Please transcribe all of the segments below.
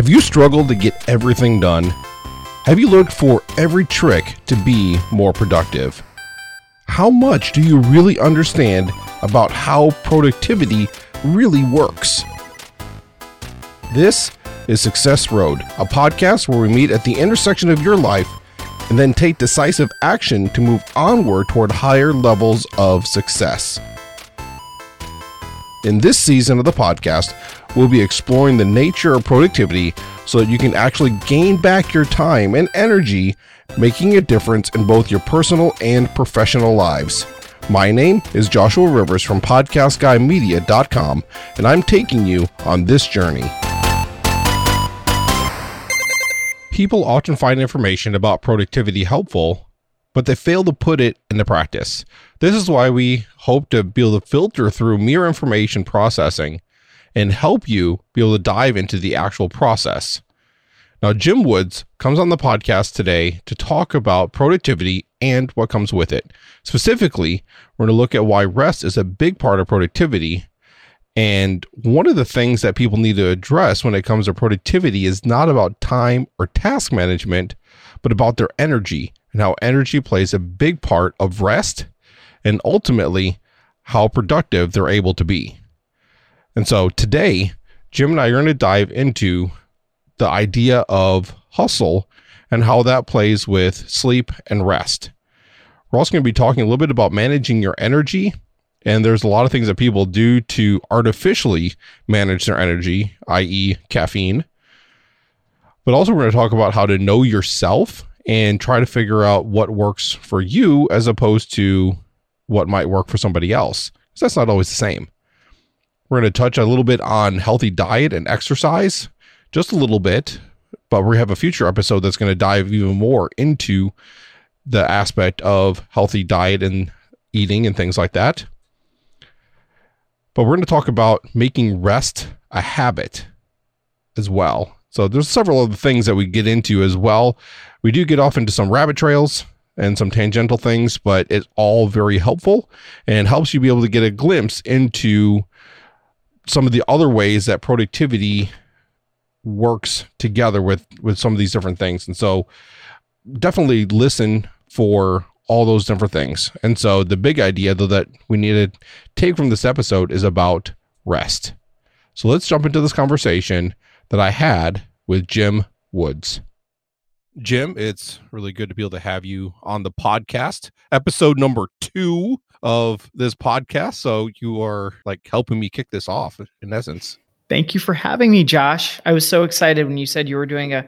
Have you struggled to get everything done? Have you looked for every trick to be more productive? How much do you really understand about how productivity really works? This is Success Road, a podcast where we meet at the intersection of your life and then take decisive action to move onward toward higher levels of success. In this season of the podcast, we'll be exploring the nature of productivity so that you can actually gain back your time and energy, making a difference in both your personal and professional lives. My name is Joshua Rivers from PodcastGuyMedia.com, and I'm taking you on this journey. People often find information about productivity helpful, but they fail to put it into practice. This is why we hope to be able to filter through mere information processing and help you be able to dive into the actual process. Now, Jim Woods comes on the podcast today to talk about productivity and what comes with it. Specifically, we're going to look at why rest is a big part of productivity. And one of the things that people need to address when it comes to productivity is not about time or task management, but about their energy and how energy plays a big part of rest and ultimately how productive they're able to be. And so today, Jim and I are going to dive into the idea of hustle and how that plays with sleep and rest. We're also going to be talking a little bit about managing your energy. And there's a lot of things that people do to artificially manage their energy, i.e., caffeine. But also, we're going to talk about how to know yourself and try to figure out what works for you as opposed to what might work for somebody else. Because that's not always the same. We're going to touch a little bit on healthy diet and exercise, just a little bit, but we have a future episode that's going to dive even more into the aspect of healthy diet and eating and things like that. But we're going to talk about making rest a habit as well. So there's several other things that we get into as well. We do get off into some rabbit trails and some tangential things, but it's all very helpful and helps you be able to get a glimpse into some of the other ways that productivity works together with with some of these different things. And so definitely listen for all those different things. And so the big idea though that we need to take from this episode is about rest. So let's jump into this conversation that I had with Jim Woods. Jim, it's really good to be able to have you on the podcast. Episode number two of this podcast. So you are like helping me kick this off in essence. Thank you for having me, Josh. I was so excited when you said you were doing a,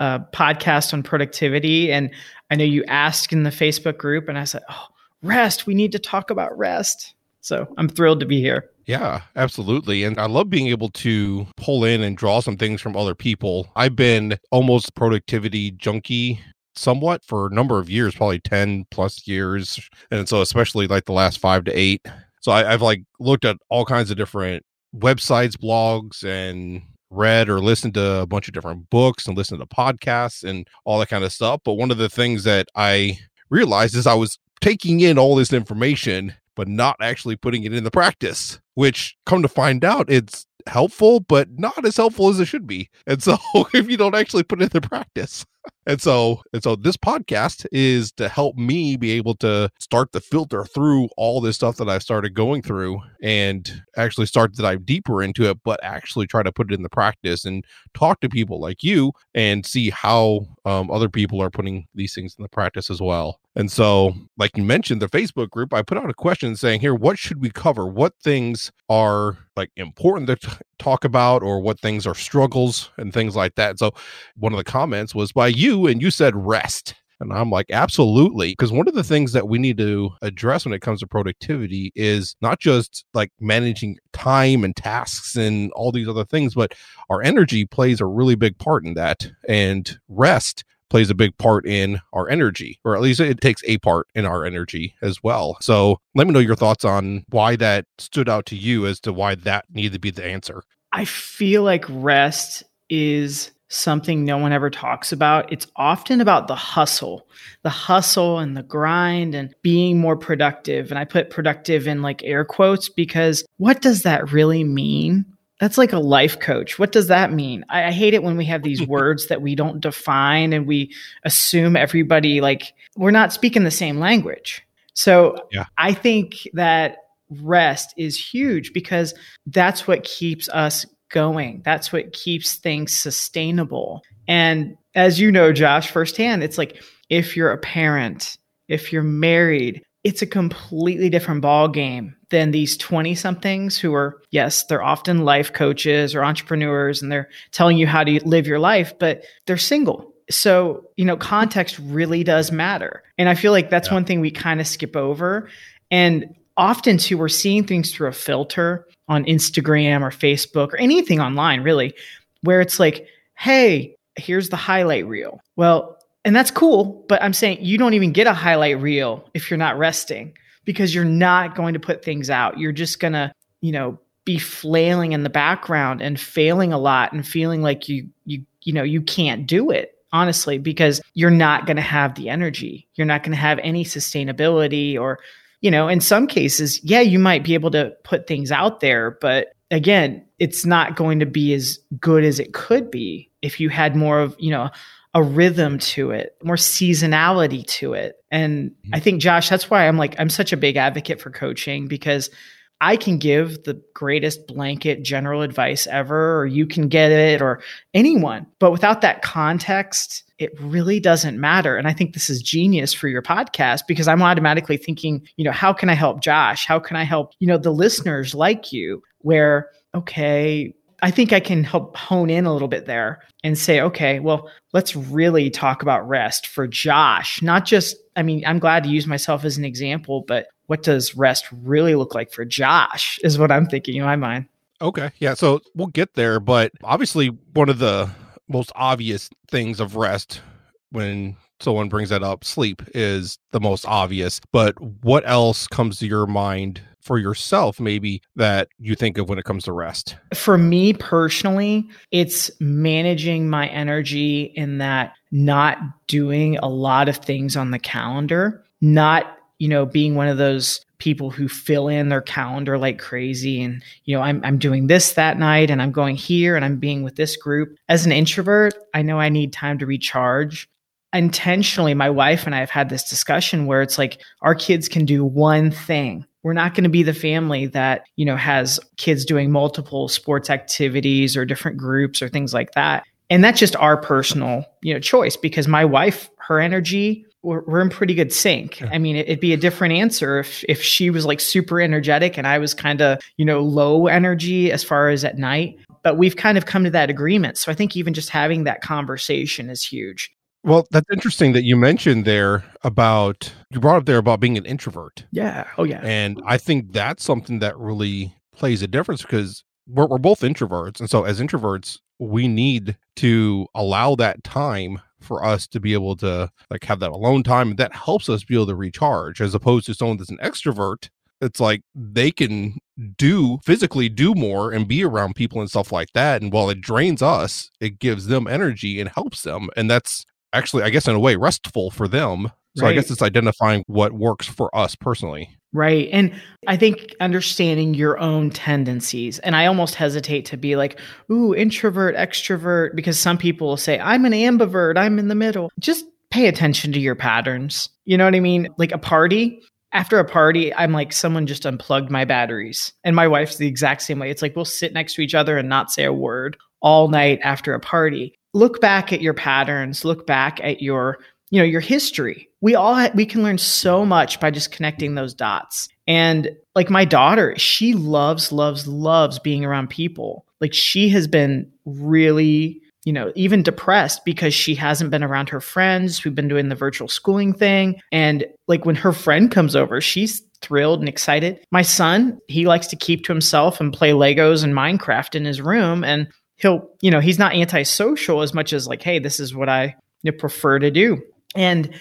a podcast on productivity. And I know you asked in the Facebook group, and I said, Oh, rest. We need to talk about rest. So I'm thrilled to be here. Yeah, absolutely. And I love being able to pull in and draw some things from other people. I've been almost productivity junkie somewhat for a number of years, probably 10 plus years. And so, especially like the last five to eight. So, I, have like looked at all kinds of different websites, blogs, and read or listened to a bunch of different books and listened to podcasts and all that kind of stuff. But one of the things that I realized is I was taking in all this information, but not actually putting it into practice, which come to find out, it's helpful, but not as helpful as it should be. And so if you don't actually put it into practice, and so, and so this podcast is to help me be able to start to filter through all this stuff that I started going through and actually start to dive deeper into it, but actually try to put it in the practice and talk to people like you and see how um, other people are putting these things in the practice as well. And so, like you mentioned, the Facebook group, I put out a question saying, here, what should we cover? What things are like important to t- talk about or what things are struggles and things like that. So one of the comments was by you and you said rest. And I'm like, absolutely. Because one of the things that we need to address when it comes to productivity is not just like managing time and tasks and all these other things, but our energy plays a really big part in that. And rest plays a big part in our energy, or at least it takes a part in our energy as well. So let me know your thoughts on why that stood out to you as to why that needed to be the answer. I feel like rest is something no one ever talks about. It's often about the hustle, the hustle and the grind and being more productive. And I put productive in like air quotes because what does that really mean? That's like a life coach. What does that mean? I, I hate it when we have these words that we don't define and we assume everybody like we're not speaking the same language. So yeah. I think that rest is huge because that's what keeps us going. That's what keeps things sustainable. And as you know, Josh, firsthand, it's like if you're a parent, if you're married, it's a completely different ball game than these 20 somethings who are yes they're often life coaches or entrepreneurs and they're telling you how to live your life but they're single. So you know context really does matter. And i feel like that's yeah. one thing we kind of skip over. And often too we're seeing things through a filter on instagram or facebook or anything online really where it's like hey here's the highlight reel. Well and that's cool, but I'm saying you don't even get a highlight reel if you're not resting because you're not going to put things out. You're just going to, you know, be flailing in the background and failing a lot and feeling like you you you know, you can't do it honestly because you're not going to have the energy. You're not going to have any sustainability or you know, in some cases, yeah, you might be able to put things out there, but again, it's not going to be as good as it could be if you had more of, you know, a rhythm to it, more seasonality to it. And mm-hmm. I think, Josh, that's why I'm like, I'm such a big advocate for coaching because I can give the greatest blanket general advice ever, or you can get it, or anyone. But without that context, it really doesn't matter. And I think this is genius for your podcast because I'm automatically thinking, you know, how can I help Josh? How can I help, you know, the listeners like you, where, okay, I think I can help hone in a little bit there and say, okay, well, let's really talk about rest for Josh. Not just, I mean, I'm glad to use myself as an example, but what does rest really look like for Josh is what I'm thinking in my mind. Okay. Yeah. So we'll get there. But obviously, one of the most obvious things of rest when someone brings that up, sleep is the most obvious. But what else comes to your mind for yourself maybe that you think of when it comes to rest? For me personally, it's managing my energy in that not doing a lot of things on the calendar, not, you know, being one of those people who fill in their calendar like crazy and you know I'm I'm doing this that night and I'm going here and I'm being with this group. As an introvert, I know I need time to recharge intentionally my wife and I have had this discussion where it's like our kids can do one thing we're not going to be the family that you know has kids doing multiple sports activities or different groups or things like that. And that's just our personal you know choice because my wife her energy we're, we're in pretty good sync. Yeah. i mean it, would be a different answer if if she was like super energetic and i was kind of you know low energy as far as at night. But we've kind of come to that agreement. So i think even just having that conversation is huge well, that's interesting that you mentioned there about you brought up there about being an introvert. Yeah. Oh, yeah. And I think that's something that really plays a difference because we're, we're both introverts. And so, as introverts, we need to allow that time for us to be able to like have that alone time. And that helps us be able to recharge as opposed to someone that's an extrovert. It's like they can do physically do more and be around people and stuff like that. And while it drains us, it gives them energy and helps them. And that's actually, I guess, in a way, restful for them. So right. I guess it's identifying what works for us personally. Right. And I think understanding your own tendencies. And I almost hesitate to be like, ooh, introvert, extrovert, because some people will say, I'm an ambivert, I'm in the middle. Just pay attention to your patterns. You know what I mean? Like a party, after a party, I'm like, someone just unplugged my batteries. And my wife's the exact same way. It's like we'll sit next to each other and not say a word all night after a party look back at your patterns, look back at your, you know, your history. We all ha- we can learn so much by just connecting those dots. And like my daughter, she loves loves loves being around people. Like she has been really you know, even depressed because she hasn't been around her friends. We've been doing the virtual schooling thing. And like when her friend comes over, she's thrilled and excited. My son, he likes to keep to himself and play Legos and Minecraft in his room. And he'll, you know, he's not antisocial as much as like, hey, this is what I prefer to do. And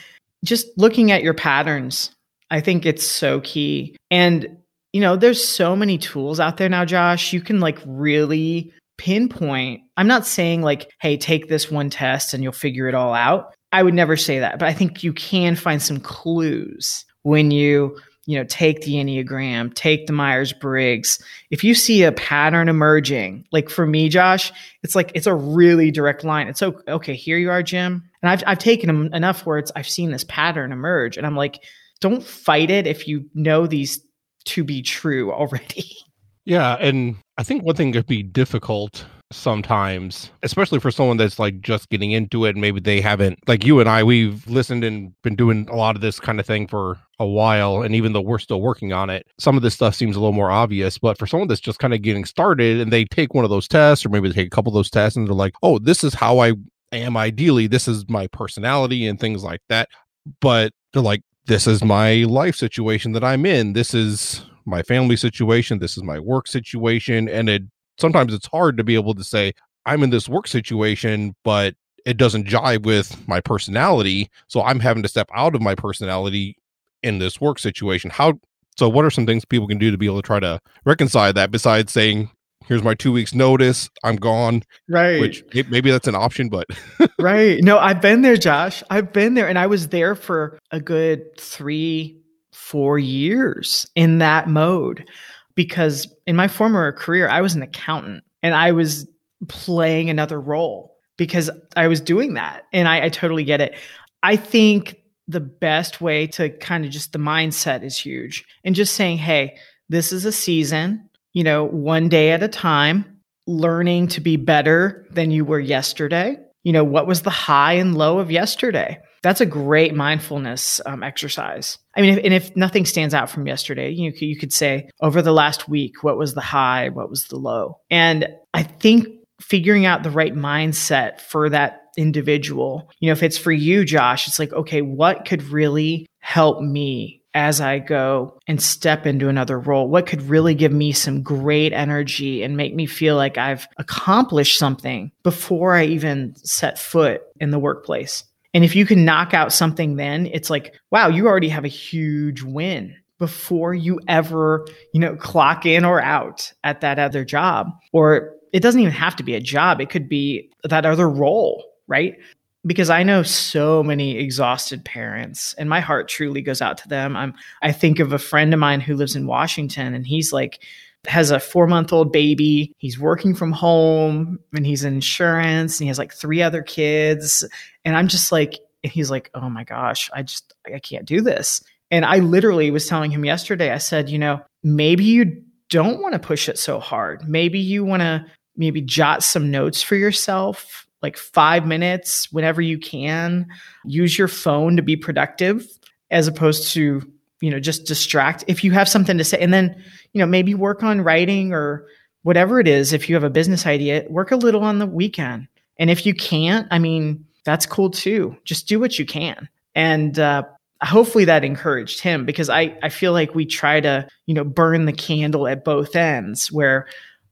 just looking at your patterns, I think it's so key. And, you know, there's so many tools out there now, Josh. You can like really pinpoint. I'm not saying like, hey, take this one test and you'll figure it all out. I would never say that, but I think you can find some clues when you you know, take the Enneagram, take the Myers Briggs. If you see a pattern emerging, like for me, Josh, it's like it's a really direct line. It's so okay. Here you are, Jim, and I've I've taken enough where it's I've seen this pattern emerge, and I'm like, don't fight it if you know these to be true already. Yeah, and I think one thing could be difficult sometimes, especially for someone that's like just getting into it maybe they haven't like you and I, we've listened and been doing a lot of this kind of thing for a while. And even though we're still working on it, some of this stuff seems a little more obvious. But for someone that's just kind of getting started and they take one of those tests, or maybe they take a couple of those tests and they're like, oh, this is how I am ideally, this is my personality and things like that. But they're like, this is my life situation that I'm in. This is my family situation. This is my work situation. And it sometimes it's hard to be able to say i'm in this work situation but it doesn't jive with my personality so i'm having to step out of my personality in this work situation. How so what are some things people can do to be able to try to reconcile that besides saying here's my two weeks notice i'm gone right. which maybe that's an option but right. No i've been there josh. I've been there and i was there for a good three four years in that mode because in my former career, I was an accountant and I was playing another role because I was doing that. And I, I totally get it. I think the best way to kind of just the mindset is huge and just saying, hey, this is a season, you know, one day at a time, learning to be better than you were yesterday. You know, what was the high and low of yesterday? That's a great mindfulness um, exercise. I mean, if, and if nothing stands out from yesterday, you you could say over the last week, what was the high, what was the low, and I think figuring out the right mindset for that individual. You know, if it's for you, Josh, it's like, okay, what could really help me as I go and step into another role? What could really give me some great energy and make me feel like I've accomplished something before I even set foot in the workplace? And if you can knock out something then, it's like, wow, you already have a huge win before you ever, you know, clock in or out at that other job. Or it doesn't even have to be a job, it could be that other role, right? Because I know so many exhausted parents and my heart truly goes out to them. I'm I think of a friend of mine who lives in Washington and he's like has a four month old baby. He's working from home and he's in insurance and he has like three other kids. And I'm just like, he's like, oh my gosh, I just, I can't do this. And I literally was telling him yesterday, I said, you know, maybe you don't want to push it so hard. Maybe you want to maybe jot some notes for yourself, like five minutes whenever you can. Use your phone to be productive as opposed to you know just distract if you have something to say. And then you know maybe work on writing or whatever it is. If you have a business idea work a little on the weekend. And if you can't i mean that's cool too. Just do what you can. And uh, hopefully that encouraged him because i i feel like we try to you know burn the candle at both ends where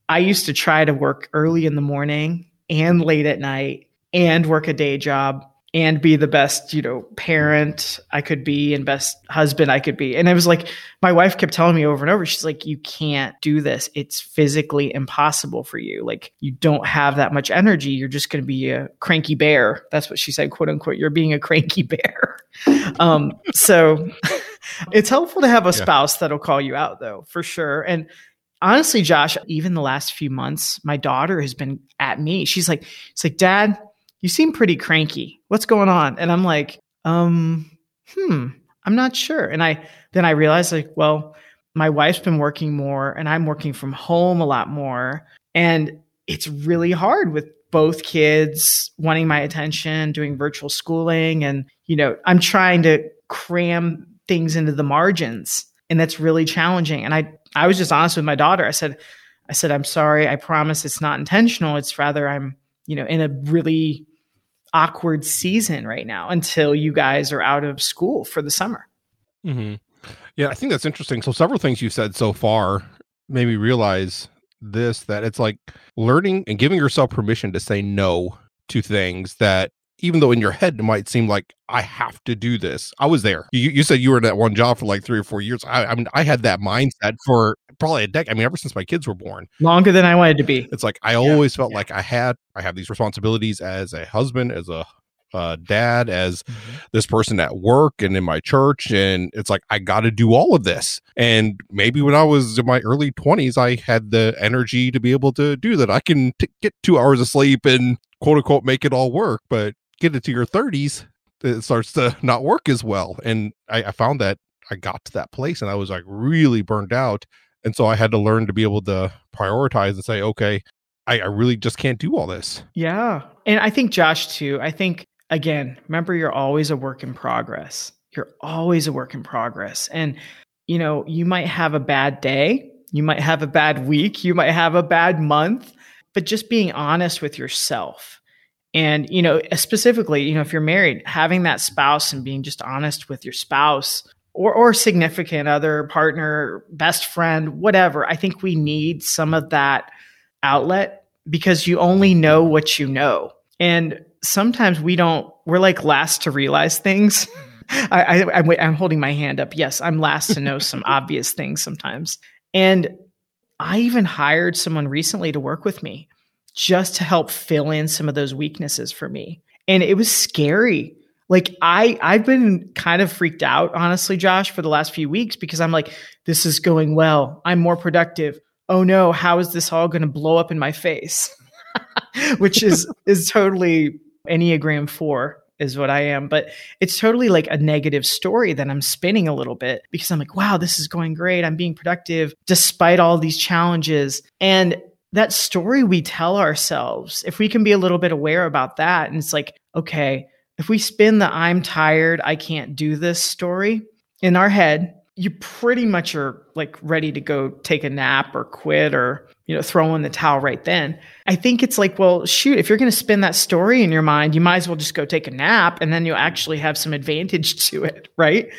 i used to try to work early in the morning and late at night and work a day job and be the best, you know, parent I could be and best husband I could be. And it was like my wife kept telling me over and over, she's like, you can't do this. It's physically impossible for you. Like you don't have that much energy. You're just going to be a cranky bear. That's what she said, quote unquote. You're being a cranky bear. um, so it's helpful to have a spouse that'll call you out though, for sure. And honestly, Josh, even the last few months, my daughter has been at me. She's like, it's like, dad, you seem pretty cranky. What's going on? And I'm like, um, hmm, I'm not sure. And I then I realized like, well, my wife's been working more and I'm working from home a lot more. And it's really hard with both kids wanting my attention, doing virtual schooling. And, you know, I'm trying to cram things into the margins. And that's really challenging. And I I was just honest with my daughter. I said, I said, I'm sorry. I promise it's not intentional. It's rather I'm, you know, in a really awkward season right now until you guys are out of school for the summer. Mm-hmm. Yeah, I think that's interesting. So, several things you've said so far made me realize this that it's like learning and giving yourself permission to say no to things that even though in your head it might seem like I have to do this. I was there. You, you said you were in that one job for like three or four years. I, I mean, I had that mindset for probably a decade. I mean, ever since my kids were born, longer than I wanted to be. It's like I always felt yeah. like I had I have these responsibilities as a husband, as a uh, dad, as mm-hmm. this person at work and in my church. And it's like, I got to do all of this. And maybe when I was in my early 20s, I had the energy to be able to do that. I can t- get two hours of sleep and quote unquote make it all work. But get it to your 30s, it starts to not work as well. And I, I found that I got to that place and I was like really burned out. And so I had to learn to be able to prioritize and say, okay, I, I really just can't do all this. Yeah. And I think Josh too, I think again, remember you're always a work in progress. You're always a work in progress. And you know, you might have a bad day, you might have a bad week, you might have a bad month, but just being honest with yourself. And you know, specifically, you know, if you're married, having that spouse and being just honest with your spouse or or significant other, partner, best friend, whatever. I think we need some of that outlet because you only know what you know. And sometimes we don't, we're like last to realize things. I, I, I'm holding my hand up. Yes, I'm last to know some obvious things sometimes. And I even hired someone recently to work with me just to help fill in some of those weaknesses for me. And it was scary. Like I I've been kind of freaked out honestly Josh for the last few weeks because I'm like this is going well. I'm more productive oh no, how is this all going to blow up in my face? Which is is totally Enneagram 4 is what I am, but it's totally like a negative story that I'm spinning a little bit because I'm like, wow, this is going great. I'm being productive despite all these challenges. And that story we tell ourselves, if we can be a little bit aware about that, and it's like, okay, if we spin the I'm tired, I can't do this story in our head, you pretty much are like ready to go take a nap or quit or you know throw in the towel right then. I think it's like well shoot if you're going to spin that story in your mind you might as well just go take a nap and then you'll actually have some advantage to it right?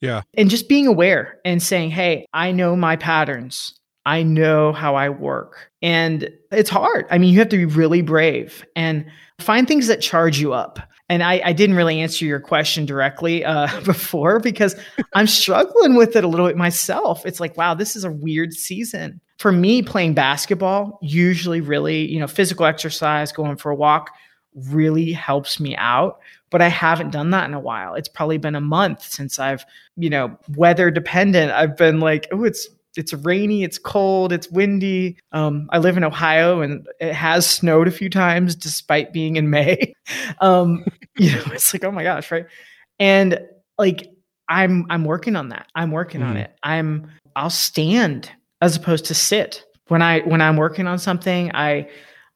Yeah. And just being aware and saying hey i know my patterns i know how i work and it's hard i mean you have to be really brave and find things that charge you up and I, I, didn't really answer your question directly uh, before because I'm struggling with it a little bit myself. It's like, wow, this is a weird season. For me, playing basketball, usually really, you know, physical exercise, going for a walk really helps me out. But I haven't done that in a while. It's probably been a month since I've, you know, weather dependent. I've been like, oh, it's it's rainy, it's cold, it's windy. Um, I live in Ohio and it has snowed a few times despite being in May. um, you know, it's like, oh my gosh, right? And like I'm I'm working on that. I'm working mm. on it. I'm I'll stand as opposed to sit. When I when I'm working on something, I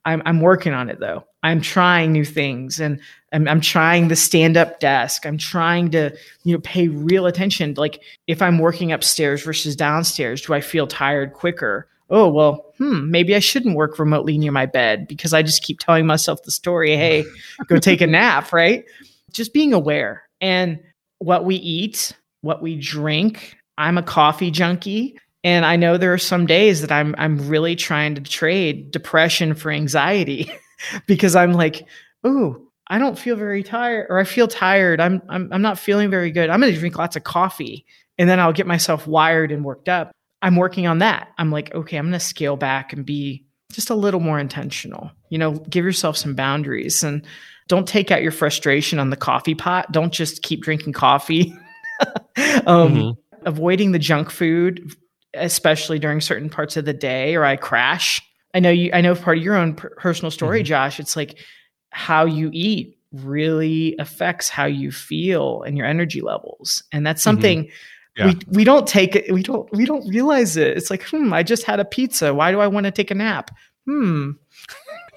I'm I'm working on it though. I'm trying new things and I'm, I'm trying the stand up desk. I'm trying to, you know, pay real attention. Like if I'm working upstairs versus downstairs, do I feel tired quicker? Oh, well, hmm, maybe I shouldn't work remotely near my bed because I just keep telling myself the story, hey, go take a nap, right? Just being aware and what we eat, what we drink. I'm a coffee junkie. And I know there are some days that I'm I'm really trying to trade depression for anxiety. because I'm like, oh, I don't feel very tired, or I feel tired. I'm I'm I'm not feeling very good. I'm gonna drink lots of coffee, and then I'll get myself wired and worked up. I'm working on that. I'm like, okay, I'm gonna scale back and be just a little more intentional. You know, give yourself some boundaries and don't take out your frustration on the coffee pot. Don't just keep drinking coffee. um, mm-hmm. Avoiding the junk food, especially during certain parts of the day, or I crash I know you. I know part of your own personal story, mm-hmm. Josh. It's like how you eat really affects how you feel and your energy levels, and that's mm-hmm. something. Mm-hmm. Yeah. We, we don't take it we don't we don't realize it it's like hmm i just had a pizza why do i want to take a nap hmm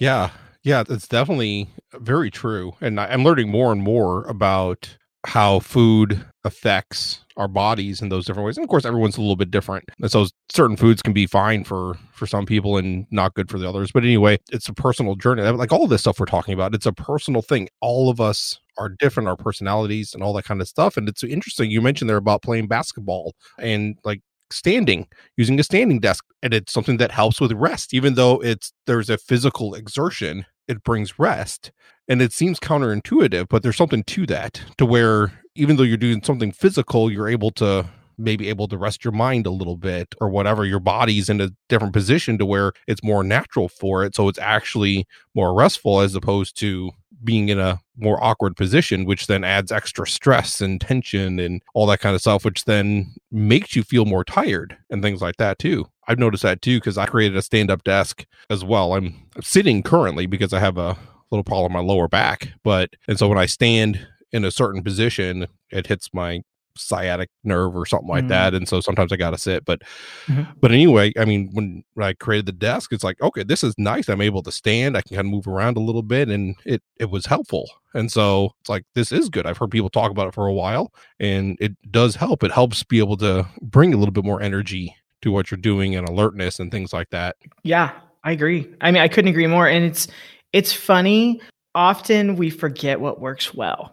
yeah yeah it's definitely very true and i'm learning more and more about how food affects our bodies in those different ways. And of course, everyone's a little bit different. And so certain foods can be fine for for some people and not good for the others. But anyway, it's a personal journey. Like all this stuff we're talking about, it's a personal thing. All of us are different, our personalities and all that kind of stuff. And it's interesting. You mentioned there about playing basketball and like standing using a standing desk and it's something that helps with rest even though it's there's a physical exertion it brings rest and it seems counterintuitive but there's something to that to where even though you're doing something physical, you're able to maybe able to rest your mind a little bit or whatever. Your body's in a different position to where it's more natural for it. So it's actually more restful as opposed to being in a more awkward position, which then adds extra stress and tension and all that kind of stuff, which then makes you feel more tired and things like that too. I've noticed that too because I created a stand up desk as well. I'm sitting currently because I have a little problem on my lower back, but and so when I stand in a certain position, it hits my sciatic nerve or something like mm. that and so sometimes i gotta sit but mm-hmm. but anyway i mean when, when i created the desk it's like okay this is nice i'm able to stand i can kind of move around a little bit and it it was helpful and so it's like this is good i've heard people talk about it for a while and it does help it helps be able to bring a little bit more energy to what you're doing and alertness and things like that yeah i agree i mean i couldn't agree more and it's it's funny often we forget what works well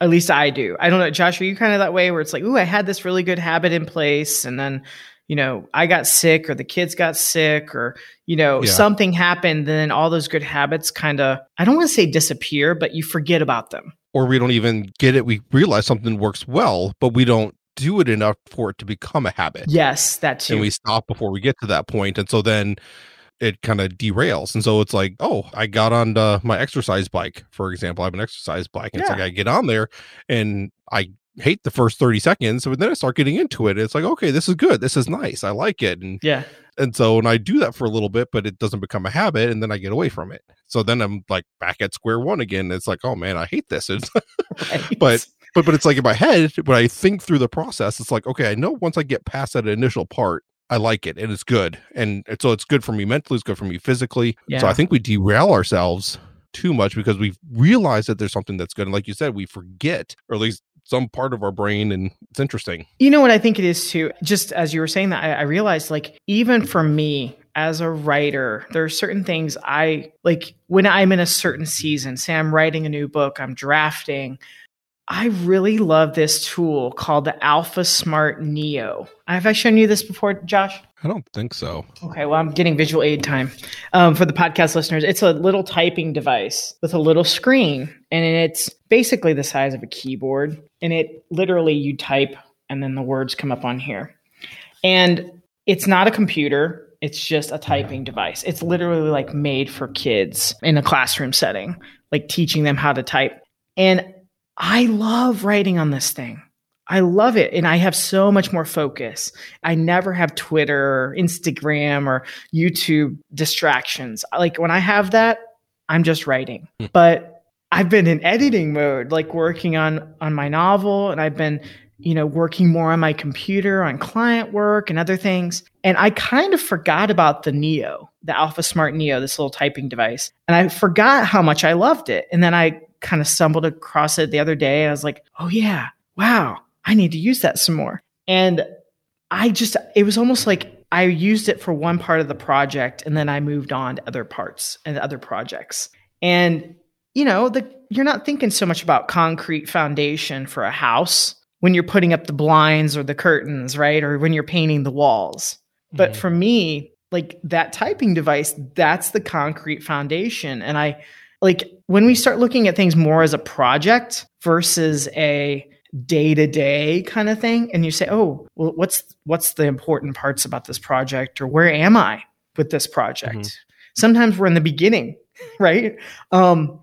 at least I do. I don't know, Josh, are you kind of that way where it's like, ooh, I had this really good habit in place and then, you know, I got sick or the kids got sick or, you know, yeah. something happened, then all those good habits kind of, I don't want to say disappear, but you forget about them. Or we don't even get it. We realize something works well, but we don't do it enough for it to become a habit. Yes, that too. And we stop before we get to that point. And so then it kind of derails. And so it's like, oh, I got on my exercise bike, for example. I have an exercise bike. And yeah. it's like I get on there and I hate the first 30 seconds. But then I start getting into it. It's like, okay, this is good. This is nice. I like it. And yeah. And so when I do that for a little bit, but it doesn't become a habit, and then I get away from it. So then I'm like back at square one again. It's like, oh man, I hate this. right. But but but it's like in my head when I think through the process, it's like, okay, I know once I get past that initial part, I like it and it's good. And so it's good for me mentally, it's good for me physically. Yeah. So I think we derail ourselves too much because we realize that there's something that's good. And like you said, we forget, or at least some part of our brain, and it's interesting. You know what I think it is too? Just as you were saying that, I, I realized like even for me, as a writer, there are certain things I like when I'm in a certain season, say I'm writing a new book, I'm drafting, I really love this tool called the Alpha Smart Neo. Have I shown you this before, Josh? I don't think so. Okay, well, I'm getting visual aid time um, for the podcast listeners. It's a little typing device with a little screen, and it's basically the size of a keyboard. And it literally, you type, and then the words come up on here. And it's not a computer, it's just a typing device. It's literally like made for kids in a classroom setting, like teaching them how to type. And I love writing on this thing. I love it. And I have so much more focus. I never have Twitter or Instagram or YouTube distractions. Like when I have that, I'm just writing. Hmm. But I've been in editing mode, like working on on my novel and I've been, you know, working more on my computer on client work and other things. And I kind of forgot about the Neo, the Alpha Smart Neo, this little typing device. And I forgot how much I loved it. And then I kind of stumbled across it the other day. I was like, oh, yeah, wow, I need to use that some more. And I just, it was almost like I used it for one part of the project and then I moved on to other parts and other projects. And, you know, the, you're not thinking so much about concrete foundation for a house when you're putting up the blinds or the curtains, right? Or when you're painting the walls. But mm-hmm. for me, like that typing device, that's the concrete foundation. And I, like when we start looking at things more as a project versus a day-to-day kind of thing and you say oh well what's what's the important parts about this project or where am i with this project? Mm-hmm. sometimes we're in the beginning right? Um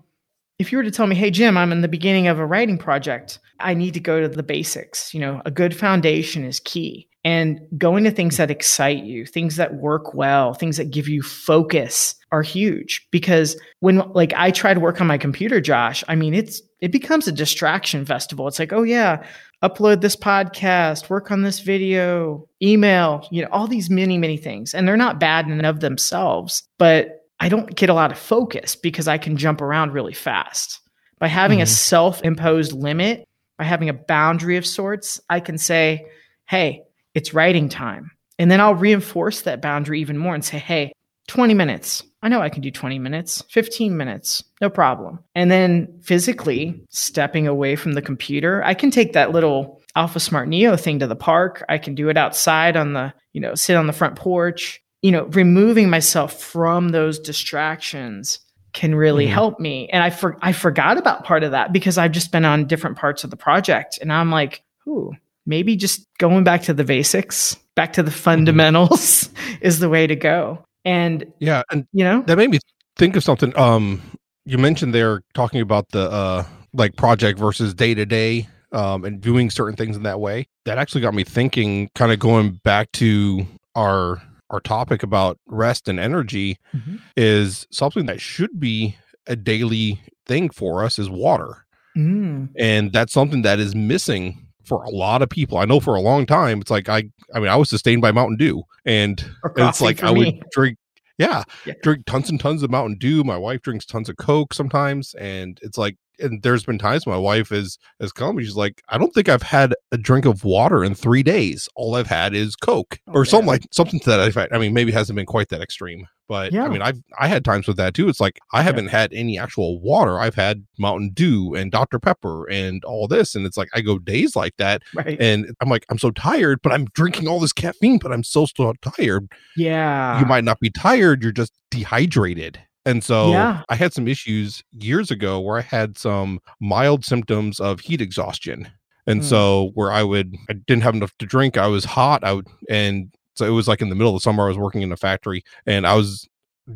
if you were to tell me hey jim i'm in the beginning of a writing project. I need to go to the basics. You know a good foundation is key and going to things that excite you, things that work well, things that give you focus are huge because when like I try to work on my computer, Josh, I mean it's it becomes a distraction festival. It's like, oh yeah, upload this podcast, work on this video, email, you know, all these many, many things. And they're not bad in and of themselves, but I don't get a lot of focus because I can jump around really fast. By having mm-hmm. a self-imposed limit, by having a boundary of sorts, I can say, hey, it's writing time. And then I'll reinforce that boundary even more and say, hey, 20 minutes. I know I can do 20 minutes, 15 minutes, no problem. And then physically stepping away from the computer, I can take that little Alpha Smart Neo thing to the park. I can do it outside on the, you know, sit on the front porch. You know, removing myself from those distractions can really mm-hmm. help me. And I for, I forgot about part of that because I've just been on different parts of the project and I'm like, ooh, maybe just going back to the basics, back to the mm-hmm. fundamentals mm-hmm. is the way to go. And yeah, and you know, that made me think of something. Um, you mentioned they're talking about the uh like project versus day to day um and doing certain things in that way. That actually got me thinking, kind of going back to our our topic about rest and energy Mm-hmm. is something that should be a daily thing for us is water. Mm. And that's something that is missing for a lot of people. I know for a long time it's like I I mean I was sustained by Mountain Dew and and it's like I me. would drink, yeah, Yeah. drink tons and tons of Mountain Dew. My wife drinks tons of Coke sometimes, and it's like, and there's been times my wife is has come, she's like, I don't think I've had a drink of water in three days. All I've had is Coke Oh, or something like something to that effect. I mean, maybe it hasn't been quite that extreme, but Yeah. I mean, I've I had times with that too. It's like I haven't had any actual water. I've had Mountain Dew and Dr Pepper and all this, and it's like I go days like that, Right. and I'm like, I'm so tired, but I'm drinking all this caffeine, but I'm so still tired yeah. you might not be tired you're just dehydrated and so Yeah. i had some issues years ago where i had some mild symptoms of heat exhaustion and Mm. so where i would i didn't have enough to drink i was hot i would and so it was like in the middle of the summer i was working in a factory and i was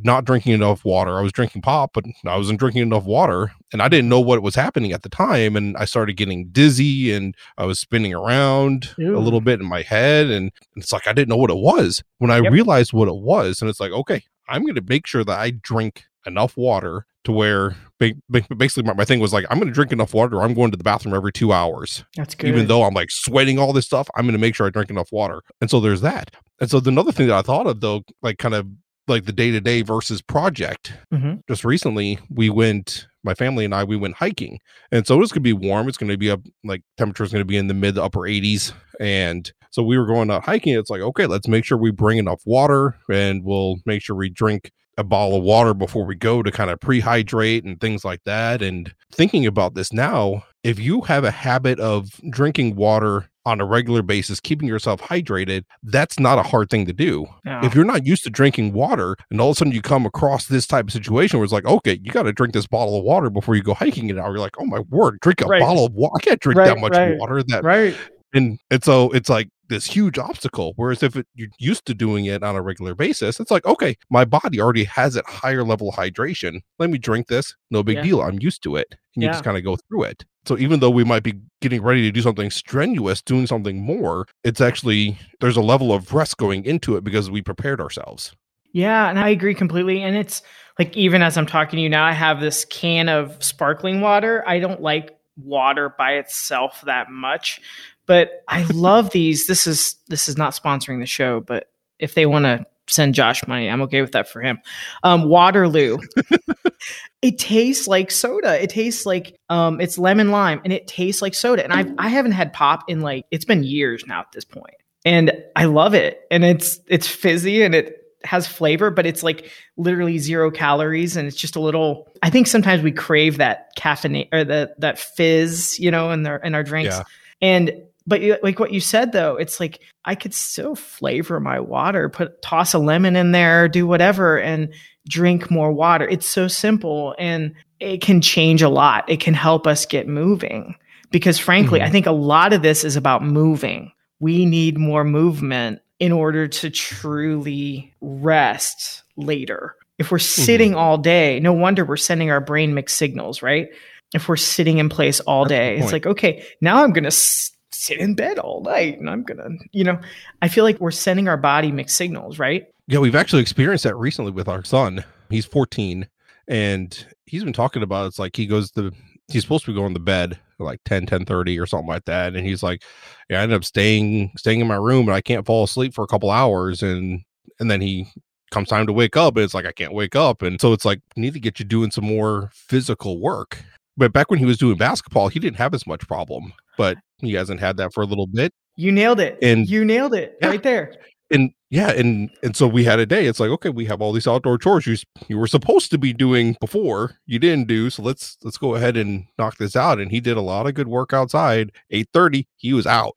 not drinking enough water i was drinking pop but i wasn't drinking enough water and i didn't know what was happening at the time and i started getting dizzy and i was spinning around Ew. a little bit in my head and it's like i didn't know what it was when i Yep. realized what it was and it's like okay i'm going to make sure that i drink enough water to where ba- ba- basically my, my thing was like i'm going to drink enough water i'm going to the bathroom every two hours That's good. even though i'm like sweating all this stuff i'm going to make sure i drink enough water and so there's that and so the another thing that i thought of though like kind of like the day-to-day versus project Mhm. just recently we went my family and i we went hiking and so it's going to be warm it's going to be up like temperature is going to be in the mid to upper 80s and so we were going out hiking it's like okay let's make sure we bring enough water and we'll make sure we drink a bottle of water before we go to kind of prehydrate and things like that and thinking about this now if you have a habit of drinking water on a regular basis keeping yourself hydrated that's not a hard thing to do Yeah. if you're not used to drinking water and all of a sudden you come across this type of situation where it's like, okay, you got to drink this bottle of water before you go hiking an hour. You're like, oh my word, drink a Right. bottle of water. I can't drink Right, that much right, water. That right. and and so it's like this huge obstacle. Whereas if it, you're used to doing it on a regular basis, it's like, okay, my body already has it higher level hydration. Let me drink this. No big Yeah. deal. I'm used to it. And you just kind of go through it. So even though we might be getting ready to do something strenuous, doing something more, it's actually there's a level of rest going into it because we prepared ourselves. Yeah, and I agree completely. And it's like even as I'm talking to you now, I have this can of sparkling water. I don't like water by itself that much, but I love these. This is this is not sponsoring the show, but if they want to send Josh money, I'm okay with that for him. Um, Waterloo. it tastes like soda. It tastes like um, it's lemon lime, and it tastes like soda. And I I haven't had pop in like it's been years now at this point. and I love it. And it's it's fizzy and it has flavor, but it's like literally zero calories, and it's just a little. I think sometimes we crave that caffeine or the that fizz, you know, in their in our drinks, Yeah. and. But like what you said though, it's like I could still flavor my water, put toss a lemon in there, do whatever, and drink more water. It's so simple and it can change a lot. It can help us get moving. Because frankly, Mhm. I think a lot of this is about moving. We need more movement in order to truly rest later. If we're sitting all day, no wonder we're sending our brain mixed signals, right? If we're sitting in place all That's day, it's like, okay, now I'm going to s- sit in bed all night and I'm to, you know, I feel like we're sending our body mixed signals, right? Yeah, we've actually experienced that recently with our son. He's 14 and he's been talking about it's like he goes to he's supposed to be going to bed like 10 10 30 or something like that and he's like yeah, I ended up staying staying in my room and I can't fall asleep for a couple hours and and then he comes time to wake up and it's like I can't wake up and so it's like need to get you doing some more physical work. But back when he was doing basketball, he didn't have as much problem, but he hasn't had that for a little bit You nailed it. And- you nailed it Yeah. right there. and yeah and and so we had a day it's like okay we have all these outdoor chores you you were supposed to be doing before you didn't do so let's let's go ahead and knock this out and he did a lot of good work outside 8:30 he was out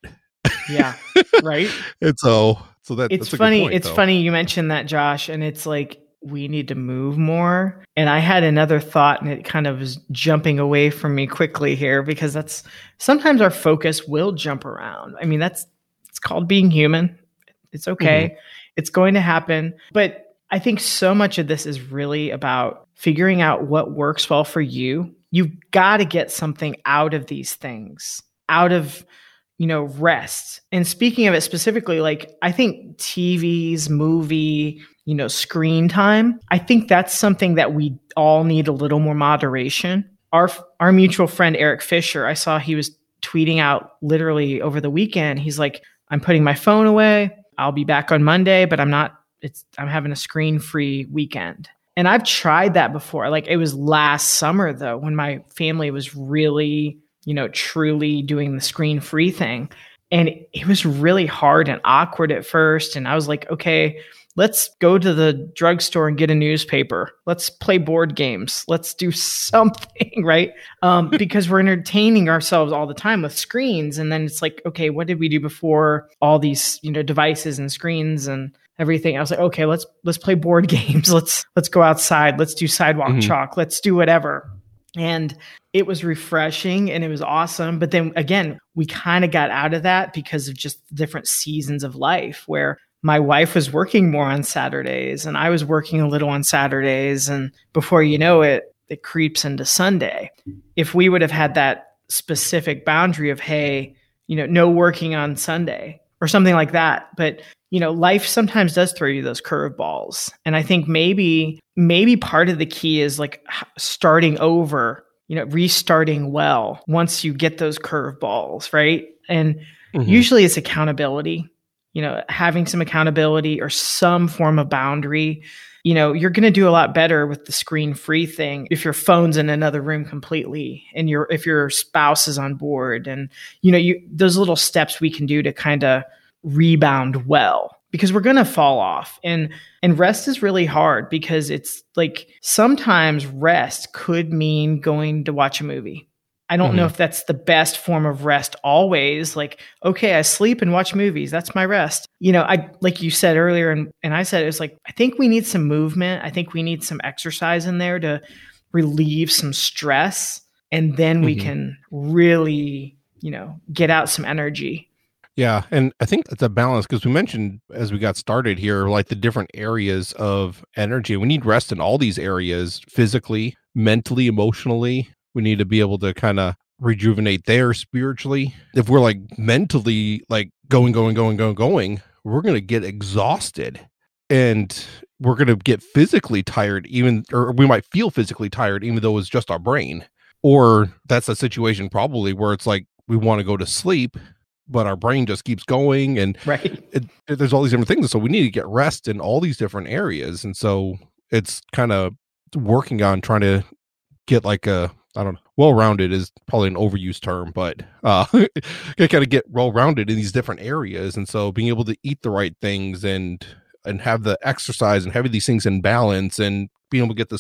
Yeah. right. and so so that It's that's a good funny. point, it's though. funny you mentioned that, Josh, and it's like we need to move more. And I had another thought, and it kind of is jumping away from me quickly here because that's sometimes our focus will jump around. I mean, that's it's called being human. It's okay. Mm-hmm. It's going to happen. But I think so much of this is really about figuring out what works well for you. You've got to get something out of these things, out of you know, rest. And speaking of it specifically, like I think TVs, movie, you know, screen time, I think that's something that we all need a little more moderation. Our our mutual friend Erik Fisher, I saw he was tweeting out literally over the weekend. He's like, I'm putting my phone away. I'll be back on Monday, but I'm not it's I'm having a screen-free weekend. And I've tried that before. Like it was last summer though when my family was really you know, truly doing the screen free thing. And it was really hard and awkward at first. And I was like, okay, let's go to the drugstore and get a newspaper. Let's play board games. Let's do something, right? Um, because we're entertaining ourselves all the time with screens. And then it's like, okay, what did we do before all these, you know, devices and screens and everything? I was like, okay, let's let's play board games. Let's let's go outside. Let's do sidewalk mm-hmm. chalk. Let's do whatever. And it was refreshing and it was awesome. But then again, we kind of got out of that because of just different seasons of life where my wife was working more on Saturdays and I was working a little on Saturdays. And before you know it, it creeps into Sunday. If we would have had that specific boundary of, hey, you know, no working on Sunday or something like that. But you know, life sometimes does throw you those curveballs. And I think maybe, maybe part of the key is like starting over, you know, restarting well once you get those curveballs, right? And mm-hmm. usually it's accountability, you know, having some accountability or some form of boundary. You know, you're going to do a lot better with the screen free thing if your phone's in another room completely and your if your spouse is on board and you know, you those little steps we can do to kind of rebound well because we're going to fall off and and rest is really hard because it's like sometimes rest could mean going to watch a movie i don't mm-hmm. know if that's the best form of rest always like okay i sleep and watch movies that's my rest you know i like you said earlier and, and i said it's like i think we need some movement i think we need some exercise in there to relieve some stress and then mm-hmm. we can really you know get out some energy yeah, and I think it's a balance because we mentioned as we got started here, like the different areas of energy. We need rest in all these areas physically, mentally, emotionally. We need to be able to kind of rejuvenate there spiritually. If we're like mentally like going, going, going, going, going, we're going to get exhausted and we're going to get physically tired, even, or we might feel physically tired, even though it's just our brain. Or that's a situation probably where it's like we want to go to sleep but our brain just keeps going and right. it, it, there's all these different things. So we need to get rest in all these different areas. And so it's kind of working on trying to get like a i don't know well-rounded is probably an overused term but uh kind of get well-rounded in these different areas. And so being able to eat the right things and and have the exercise and having these things in balance and being able to get the